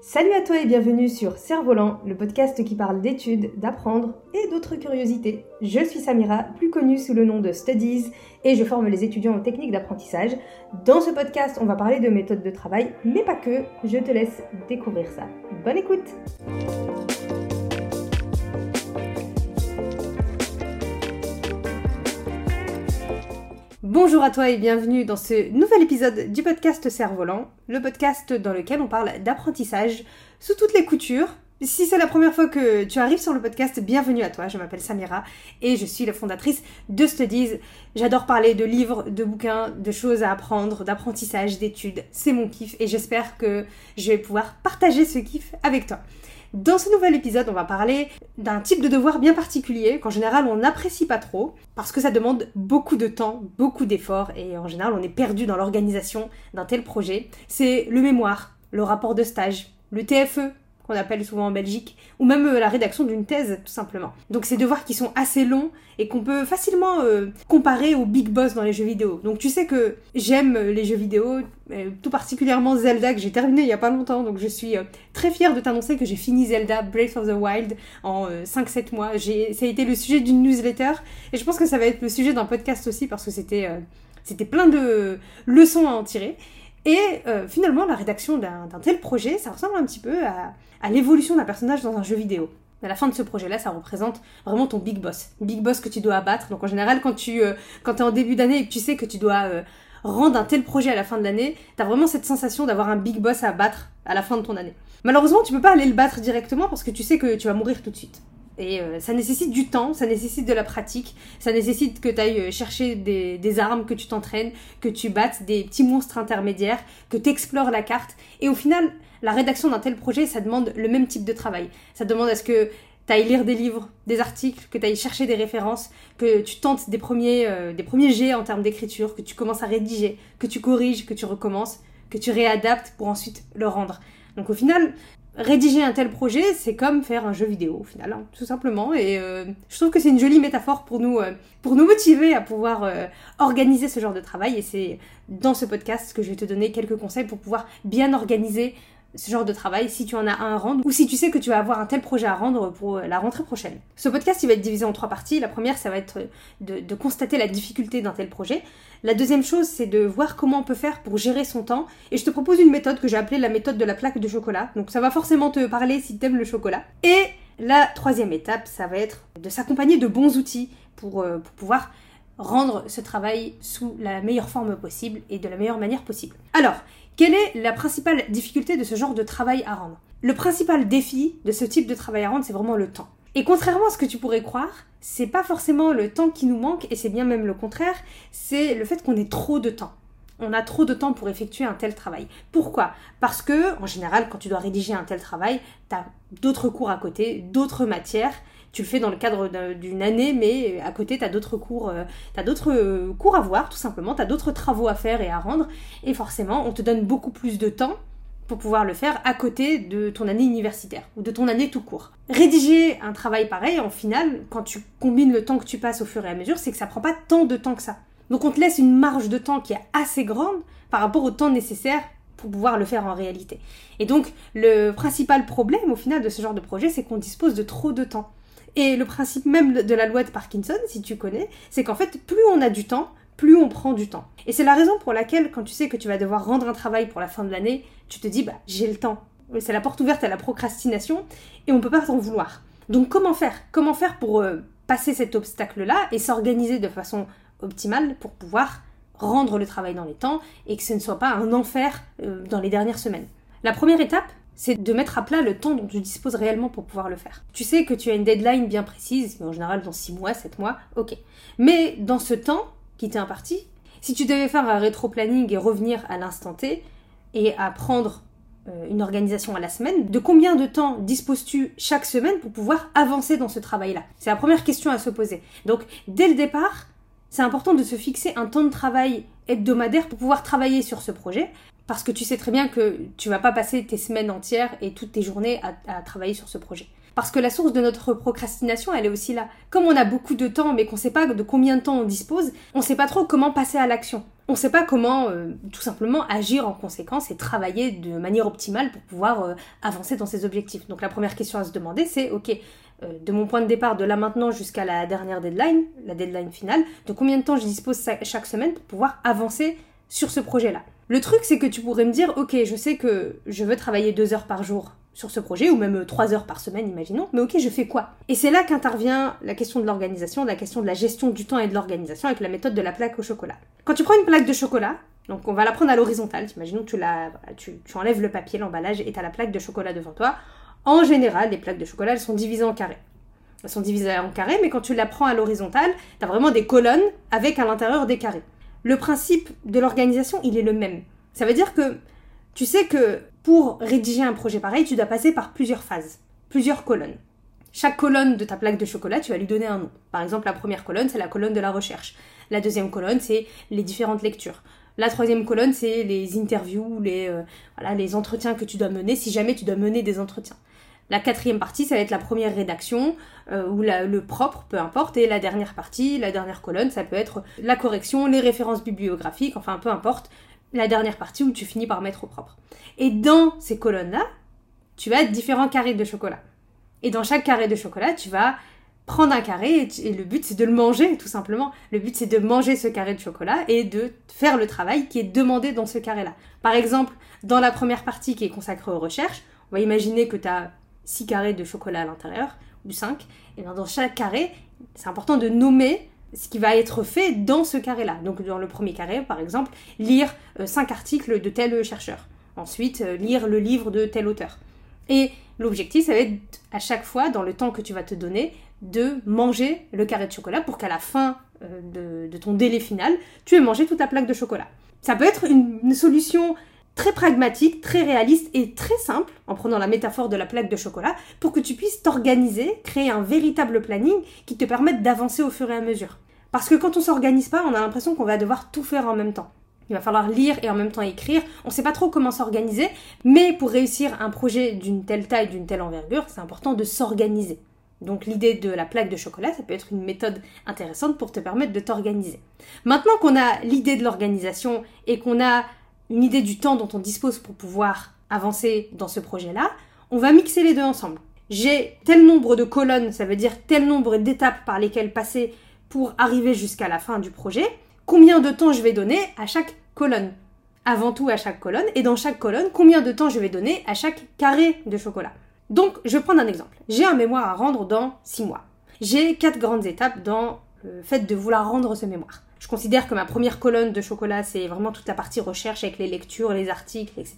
Salut à toi et bienvenue sur Cerf-Volant, le podcast qui parle d'études, d'apprendre et d'autres curiosités. Je suis Samira, plus connue sous le nom de Studies, et je forme les étudiants aux techniques d'apprentissage. Dans ce podcast, on va parler de méthodes de travail, mais pas que. Je te laisse découvrir ça. Bonne écoute! Bonjour à toi et bienvenue dans ce nouvel épisode du podcast Cerf-Volant, le podcast dans lequel on parle d'apprentissage sous toutes les coutures. Si c'est la première fois que tu arrives sur le podcast, bienvenue à toi. Je m'appelle Samira et je suis la fondatrice de Studies. J'adore parler de livres, de bouquins, de choses à apprendre, d'apprentissage, d'études. C'est mon kiff et j'espère que je vais pouvoir partager ce kiff avec toi. Dans ce nouvel épisode, on va parler d'un type de devoir bien particulier qu'en général on n'apprécie pas trop parce que ça demande beaucoup de temps, beaucoup d'efforts et en général on est perdu dans l'organisation d'un tel projet. C'est le mémoire, le rapport de stage, le TFE, qu'on appelle souvent en Belgique, ou même euh, la rédaction d'une thèse, tout simplement. Donc c'est devoirs qui sont assez longs et qu'on peut facilement euh, comparer au big boss dans les jeux vidéo. Donc tu sais que j'aime euh, les jeux vidéo, tout particulièrement Zelda que j'ai terminé il y a pas longtemps, donc je suis très fière de t'annoncer que j'ai fini Zelda Breath of the Wild en 5-7 mois. Ça a été le sujet d'une newsletter et je pense que ça va être le sujet d'un podcast aussi parce que c'était c'était plein de leçons à en tirer. Et finalement, la rédaction d'un tel projet, ça ressemble un petit peu à, l'évolution d'un personnage dans un jeu vidéo. À la fin de ce projet-là, ça représente vraiment ton big boss. Big boss que tu dois abattre. Donc en général, quand tu euh, quand es en début d'année et que tu sais que tu dois euh, rendre un tel projet à la fin de l'année, tu as vraiment cette sensation d'avoir un big boss à battre à la fin de ton année. Malheureusement, tu peux pas aller le battre directement parce que tu sais que tu vas mourir tout de suite. Et euh, ça nécessite du temps, ça nécessite de la pratique, ça nécessite que tu ailles chercher des, des, armes, que tu t'entraînes, que tu battes des petits monstres intermédiaires, que tu explores la carte. Et au final, la rédaction d'un tel projet, ça demande le même type de travail. Ça demande à ce que tu ailles lire des livres, des articles, que tu ailles chercher des références, que tu tentes des premiers, euh, des premiers jets en termes d'écriture, que tu commences à rédiger, que tu corriges, que tu recommences, que tu réadaptes pour ensuite le rendre. Donc au final, rédiger un tel projet, c'est comme faire un jeu vidéo au final, hein, tout simplement. Et euh, je trouve que c'est une jolie métaphore pour nous, euh, pour nous motiver à pouvoir organiser ce genre de travail. Et c'est dans ce podcast que je vais te donner quelques conseils pour pouvoir bien organiser ce genre de travail si tu en as un à rendre ou si tu sais que tu vas avoir un tel projet à rendre pour euh, la rentrée prochaine. Ce podcast il va être divisé en trois parties. La première ça va être de, constater la difficulté d'un tel projet. La deuxième chose c'est de voir comment on peut faire pour gérer son temps et je te propose une méthode que j'ai appelée la méthode de la plaque de chocolat. Donc ça va forcément te parler si tu aimes le chocolat. Et la troisième étape ça va être de s'accompagner de bons outils pour, euh, pour pouvoir rendre ce travail sous la meilleure forme possible et de la meilleure manière possible. Alors, quelle est la principale difficulté de ce genre de travail à rendre? Le principal défi de ce type de travail à rendre, c'est vraiment le temps. Et contrairement à ce que tu pourrais croire, c'est pas forcément le temps qui nous manque, et c'est bien même le contraire, c'est le fait qu'on ait trop de temps. On a trop de temps pour effectuer un tel travail. Pourquoi? Parce que, en général, quand tu dois rédiger un tel travail, tu as d'autres cours à côté, d'autres matières, tu le fais dans le cadre d'une année, mais à côté, tu as d'autres cours, euh, as d'autres euh, cours à voir, tout simplement, tu as d'autres travaux à faire et à rendre, et forcément, on te donne beaucoup plus de temps pour pouvoir le faire à côté de ton année universitaire ou de ton année tout court. Rédiger un travail pareil, en final, quand tu combines le temps que tu passes au fur et à mesure, c'est que ça prend pas tant de temps que ça. Donc on te laisse une marge de temps qui est assez grande par rapport au temps nécessaire pour pouvoir le faire en réalité. Et donc le principal problème au final de ce genre de projet, c'est qu'on dispose de trop de temps. Et le principe même de la loi de Parkinson, si tu connais, c'est qu'en fait, plus on a du temps, plus on prend du temps. Et c'est la raison pour laquelle, quand tu sais que tu vas devoir rendre un travail pour la fin de l'année, tu te dis, bah, j'ai le temps. C'est la porte ouverte à la procrastination et on peut pas t'en vouloir. Donc, comment faire? Comment faire pour euh, passer cet obstacle-là et s'organiser de façon optimale pour pouvoir rendre le travail dans les temps et que ce ne soit pas un enfer euh, dans les dernières semaines? La première étape, c'est de mettre à plat le temps dont tu disposes réellement pour pouvoir le faire. Tu sais que tu as une deadline bien précise, mais en général dans 6 mois, 7 mois, ok. Mais dans ce temps qui t'est imparti, si tu devais faire un rétro-planning et revenir à l'instant T, et à prendre euh, une organisation à la semaine, de combien de temps disposes-tu chaque semaine pour pouvoir avancer dans ce travail-là? C'est la première question à se poser. Donc, dès le départ, c'est important de se fixer un temps de travail hebdomadaire pour pouvoir travailler sur ce projet parce que tu sais très bien que tu vas pas passer tes semaines entières et toutes tes journées à, travailler sur ce projet. Parce que la source de notre procrastination, elle est aussi là. Comme on a beaucoup de temps, mais qu'on sait pas de combien de temps on dispose, on sait pas trop comment passer à l'action. on sait pas comment euh, tout simplement agir en conséquence et travailler de manière optimale pour pouvoir euh, avancer dans ses objectifs. Donc la première question à se demander, c'est, ok, de mon point de départ, de là maintenant jusqu'à la dernière deadline, la deadline finale, de combien de temps je dispose chaque semaine pour pouvoir avancer sur ce projet-là. Le truc, c'est que tu pourrais me dire, ok, je sais que je veux travailler deux heures par jour sur ce projet, ou même trois heures par semaine, imaginons, mais ok, je fais quoi? Et c'est là qu'intervient la question de l'organisation, la question de la gestion du temps et de l'organisation avec la méthode de la plaque au chocolat. Quand tu prends une plaque de chocolat, donc on va la prendre à l'horizontale, imaginons que tu, la, tu, tu enlèves le papier, l'emballage, et tu as la plaque de chocolat devant toi. En général, les plaques de chocolat, elles sont divisées en carrés. Elles sont divisées en carrés, mais quand tu la prends à l'horizontale, tu as vraiment des colonnes avec à l'intérieur des carrés. Le principe de l'organisation, il est le même. Ça veut dire que tu sais que pour rédiger un projet pareil, tu dois passer par plusieurs phases, plusieurs colonnes. Chaque colonne de ta plaque de chocolat, tu vas lui donner un nom. Par exemple, la première colonne, c'est la colonne de la recherche. La deuxième colonne, c'est les différentes lectures. La troisième colonne, c'est les interviews, les, euh, les entretiens que tu dois mener, si jamais tu dois mener des entretiens. La quatrième partie, ça va être la première rédaction euh, ou le propre, peu importe. Et la dernière partie, la dernière colonne, ça peut être la correction, les références bibliographiques, enfin peu importe. La dernière partie où tu finis par mettre au propre. Et dans ces colonnes-là, tu as différents carrés de chocolat. Et dans chaque carré de chocolat, tu vas prendre un carré et, le but c'est de le manger tout simplement. Le but c'est de manger ce carré de chocolat et de faire le travail qui est demandé dans ce carré-là. Par exemple, dans la première partie qui est consacrée aux recherches, on va imaginer que tu as 6 carrés de chocolat à l'intérieur, ou 5. Et dans chaque carré, c'est important de nommer ce qui va être fait dans ce carré-là. Donc dans le premier carré, par exemple, lire 5 euh, articles de tel chercheur. Ensuite, euh, lire le livre de tel auteur. Et l'objectif, ça va être à chaque fois, dans le temps que tu vas te donner, de manger le carré de chocolat pour qu'à la fin euh, de, ton délai final, tu aies mangé toute ta plaque de chocolat. Ça peut être une solution très pragmatique, très réaliste et très simple, en prenant la métaphore de la plaque de chocolat, pour que tu puisses t'organiser, créer un véritable planning qui te permette d'avancer au fur et à mesure. Parce que quand on s'organise pas, on a l'impression qu'on va devoir tout faire en même temps. Il va falloir lire et en même temps écrire. On ne sait pas trop comment s'organiser, mais pour réussir un projet d'une telle taille, d'une telle envergure, c'est important de s'organiser. Donc l'idée de la plaque de chocolat, ça peut être une méthode intéressante pour te permettre de t'organiser. Maintenant qu'on a l'idée de l'organisation et qu'on a une idée du temps dont on dispose pour pouvoir avancer dans ce projet-là, on va mixer les deux ensemble. J'ai tel nombre de colonnes, ça veut dire tel nombre d'étapes par lesquelles passer pour arriver jusqu'à la fin du projet. Combien de temps je vais donner à chaque colonne? Avant tout à chaque colonne, et dans chaque colonne, combien de temps je vais donner à chaque carré de chocolat? Donc, je vais prendre un exemple. J'ai un mémoire à rendre dans 6 mois. J'ai quatre grandes étapes dans le fait de vouloir rendre ce mémoire. Je considère que ma première colonne de chocolat, c'est vraiment toute la partie recherche avec les lectures, les articles, etc.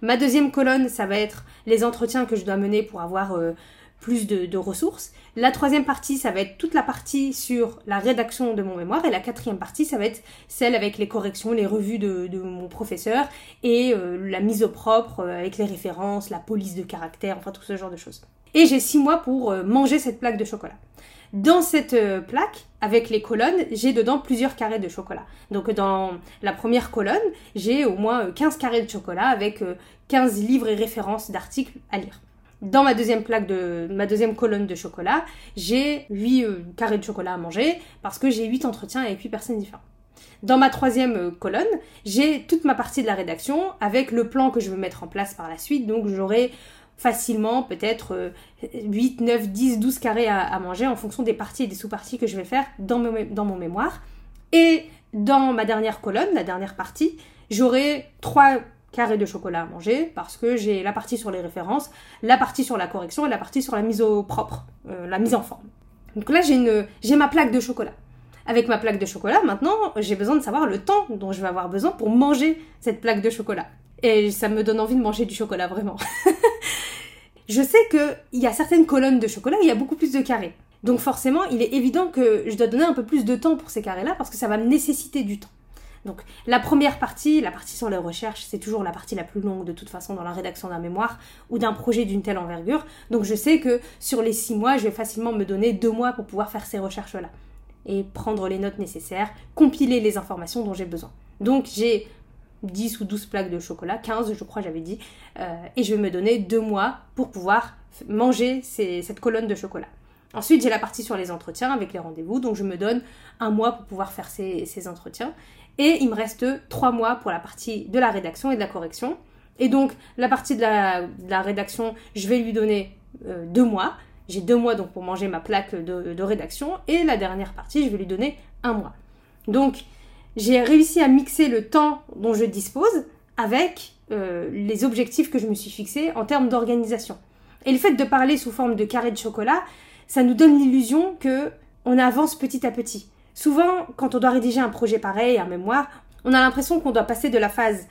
Ma deuxième colonne, ça va être les entretiens que je dois mener pour avoir euh, plus de, ressources. La troisième partie, ça va être toute la partie sur la rédaction de mon mémoire. Et la quatrième partie, ça va être celle avec les corrections, les revues de, mon professeur et euh, la mise au propre euh, avec les références, la police de caractère, enfin tout ce genre de choses. Et j'ai six mois pour manger cette plaque de chocolat. Dans cette euh, plaque, avec les colonnes, j'ai dedans plusieurs carrés de chocolat. Donc dans la première colonne, j'ai au moins 15 euh, carrés de chocolat avec 15 euh, livres et références d'articles à lire. Dans ma deuxième plaque de ma deuxième colonne de chocolat, j'ai 8 carrés de chocolat à manger parce que j'ai 8 entretiens avec 8 personnes différentes. Dans ma troisième colonne, j'ai toute ma partie de la rédaction avec le plan que je veux mettre en place par la suite. Donc j'aurai facilement peut-être 8, 9, 10, 12 carrés à, manger en fonction des parties et des sous-parties que je vais faire dans, dans mon mémoire. Et dans ma dernière colonne, la dernière partie, j'aurai 3 carrés de chocolat à manger parce que j'ai la partie sur les références, la partie sur la correction et la partie sur la mise au propre, euh, la mise en forme. Donc là, j'ai ma plaque de chocolat. Avec ma plaque de chocolat, maintenant, j'ai besoin de savoir le temps dont je vais avoir besoin pour manger cette plaque de chocolat. Et ça me donne envie de manger du chocolat, vraiment. je sais qu'il y a certaines colonnes de chocolat où il y a beaucoup plus de carrés. Donc forcément, il est évident que je dois donner un peu plus de temps pour ces carrés-là parce que ça va me nécessiter du temps. Donc la première partie, la partie sur les recherches, c'est toujours la partie la plus longue de toute façon dans la rédaction d'un mémoire ou d'un projet d'une telle envergure. Donc je sais que sur les six mois, je vais facilement me donner deux mois pour pouvoir faire ces recherches-là et prendre les notes nécessaires, compiler les informations dont j'ai besoin. Donc j'ai 10 ou 12 plaques de chocolat, 15 je crois j'avais dit, euh, et je vais me donner deux mois pour pouvoir manger cette colonne de chocolat. Ensuite j'ai la partie sur les entretiens avec les rendez-vous, donc je me donne un mois pour pouvoir faire ces, entretiens. Et il me reste trois mois pour la partie de la rédaction et de la correction. Et donc, la partie de la, rédaction, je vais lui donner euh, deux mois. J'ai deux mois donc pour manger ma plaque de, rédaction. Et la dernière partie, je vais lui donner un mois. Donc, j'ai réussi à mixer le temps dont je dispose avec euh, les objectifs que je me suis fixés en termes d'organisation. Et le fait de parler sous forme de carré de chocolat, ça nous donne l'illusion que on avance petit à petit. Souvent, quand on doit rédiger un projet pareil, un mémoire, on a l'impression qu'on doit passer de la phase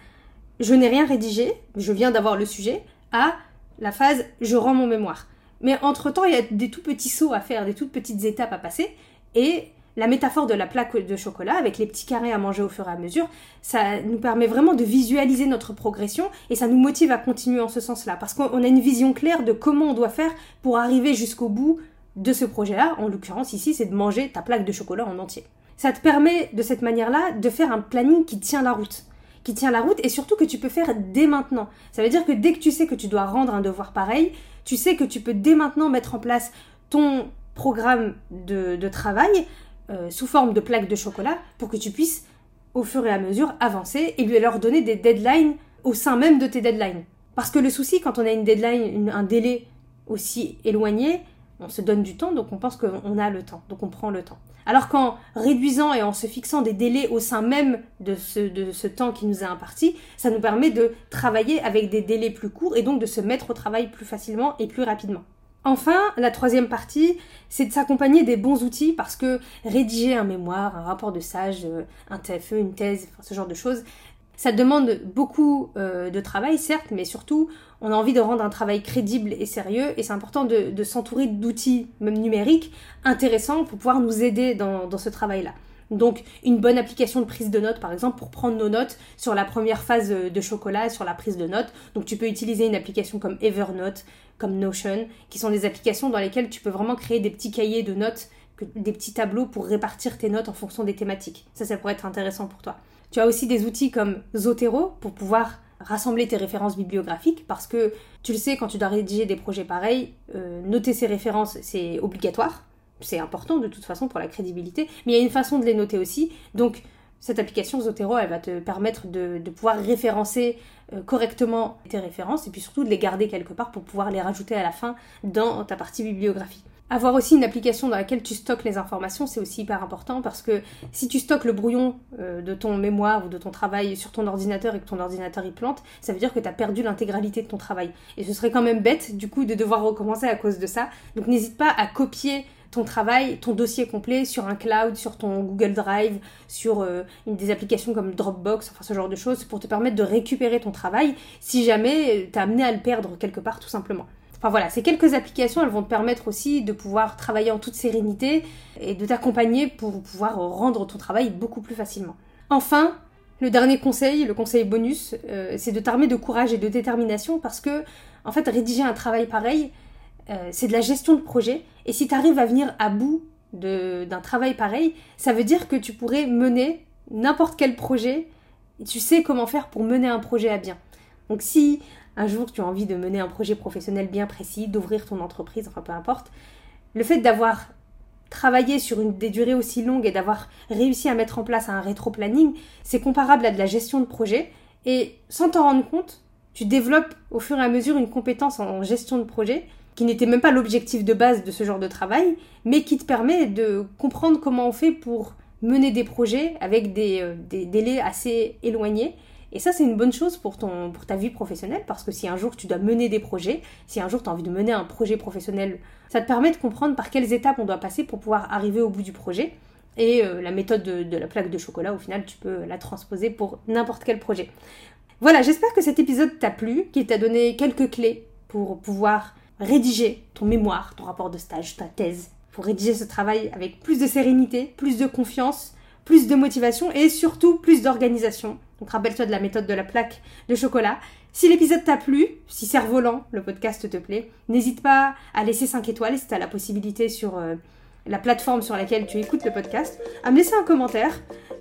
je n'ai rien rédigé, je viens d'avoir le sujet, à la phase je rends mon mémoire. Mais entre-temps, il y a des tout petits sauts à faire, des toutes petites étapes à passer, et la métaphore de la plaque de chocolat, avec les petits carrés à manger au fur et à mesure, ça nous permet vraiment de visualiser notre progression et ça nous motive à continuer en ce sens-là. Parce qu'on a une vision claire de comment on doit faire pour arriver jusqu'au bout de ce projet-là. En l'occurrence, ici, c'est de manger ta plaque de chocolat en entier. Ça te permet de cette manière-là de faire un planning qui tient la route qui tient la route et surtout que tu peux faire dès maintenant. Ça veut dire que dès que tu sais que tu dois rendre un devoir pareil, tu sais que tu peux dès maintenant mettre en place ton programme de, travail euh, sous forme de plaques de chocolat pour que tu puisses au fur et à mesure avancer et lui leur donner des deadlines au sein même de tes deadlines. Parce que le souci quand on a une deadline, un délai aussi éloigné, on se donne du temps, donc on pense qu'on a le temps, donc on prend le temps. Alors qu'en réduisant et en se fixant des délais au sein même de ce, de ce temps qui nous est imparti, ça nous permet de travailler avec des délais plus courts et donc de se mettre au travail plus facilement et plus rapidement. Enfin, la troisième partie, c'est de s'accompagner des bons outils parce que rédiger un mémoire, un rapport de sage, euh, un TFE, une thèse, ce genre de choses, ça demande beaucoup euh, de travail, certes, mais surtout, on a envie de rendre un travail crédible et sérieux, et c'est important de, s'entourer d'outils, même numériques, intéressants pour pouvoir nous aider dans, ce travail-là. Donc, une bonne application de prise de notes, par exemple, pour prendre nos notes sur la première phase de chocolat, sur la prise de notes. Donc, tu peux utiliser une application comme Evernote, comme Notion, qui sont des applications dans lesquelles tu peux vraiment créer des petits cahiers de notes, des petits tableaux pour répartir tes notes en fonction des thématiques. Ça, ça pourrait être intéressant pour toi. Tu as aussi des outils comme Zotero pour pouvoir rassembler tes références bibliographiques parce que tu le sais, quand tu dois rédiger des projets pareils, euh, noter ces références, c'est obligatoire. C'est important de toute façon pour la crédibilité, mais il y a une façon de les noter aussi. Donc, cette application Zotero, elle va te permettre de, pouvoir référencer euh, correctement tes références et puis surtout de les garder quelque part pour pouvoir les rajouter à la fin dans ta partie bibliographie. Avoir aussi une application dans laquelle tu stockes les informations, c'est aussi hyper important parce que si tu stockes le brouillon euh, de ton mémoire ou de ton travail sur ton ordinateur et que ton ordinateur y plante, ça veut dire que tu as perdu l'intégralité de ton travail. Et ce serait quand même bête du coup de devoir recommencer à cause de ça. Donc n'hésite pas à copier ton travail, ton dossier complet sur un cloud, sur ton Google Drive, sur euh, des applications comme Dropbox, enfin ce genre de choses, pour te permettre de récupérer ton travail si jamais tu es amené à le perdre quelque part tout simplement. Enfin voilà, ces quelques applications, elles vont te permettre aussi de pouvoir travailler en toute sérénité et de t'accompagner pour pouvoir rendre ton travail beaucoup plus facilement. Enfin, le dernier conseil, le conseil bonus, euh, c'est de t'armer de courage et de détermination parce que, en fait, rédiger un travail pareil, euh, c'est de la gestion de projet. Et si tu arrives à venir à bout d'un travail pareil, ça veut dire que tu pourrais mener n'importe quel projet et tu sais comment faire pour mener un projet à bien. Donc si un jour tu as envie de mener un projet professionnel bien précis, d'ouvrir ton entreprise, enfin peu importe, le fait d'avoir travaillé sur des durées aussi longues et d'avoir réussi à mettre en place un rétro-planning, c'est comparable à de la gestion de projet. Et sans t'en rendre compte, tu développes au fur et à mesure une compétence en gestion de projet qui n'était même pas l'objectif de base de ce genre de travail, mais qui te permet de comprendre comment on fait pour mener des projets avec des, euh, des délais assez éloignés et ça, c'est une bonne chose pour, ton, pour ta vie professionnelle, parce que si un jour tu dois mener des projets, si un jour tu as envie de mener un projet professionnel, ça te permet de comprendre par quelles étapes on doit passer pour pouvoir arriver au bout du projet. Et euh, la méthode de, la plaque de chocolat, au final, tu peux la transposer pour n'importe quel projet. Voilà, j'espère que cet épisode t'a plu, qu'il t'a donné quelques clés pour pouvoir rédiger ton mémoire, ton rapport de stage, ta thèse, pour rédiger ce travail avec plus de sérénité, plus de confiance, plus de motivation et surtout plus d'organisation donc rappelle-toi de la méthode de la plaque de chocolat. Si l'épisode t'a plu, si Cerf-Volant, le podcast te plaît, n'hésite pas à laisser 5 étoiles si tu as la possibilité sur euh, la plateforme sur laquelle tu écoutes le podcast, à me laisser un commentaire,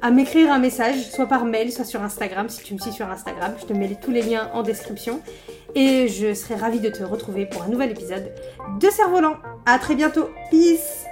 à m'écrire un message, soit par mail, soit sur Instagram, si tu me suis sur Instagram. Je te mets tous les liens en description. Et je serai ravie de te retrouver pour un nouvel épisode de Cerf-Volant. À très bientôt. Peace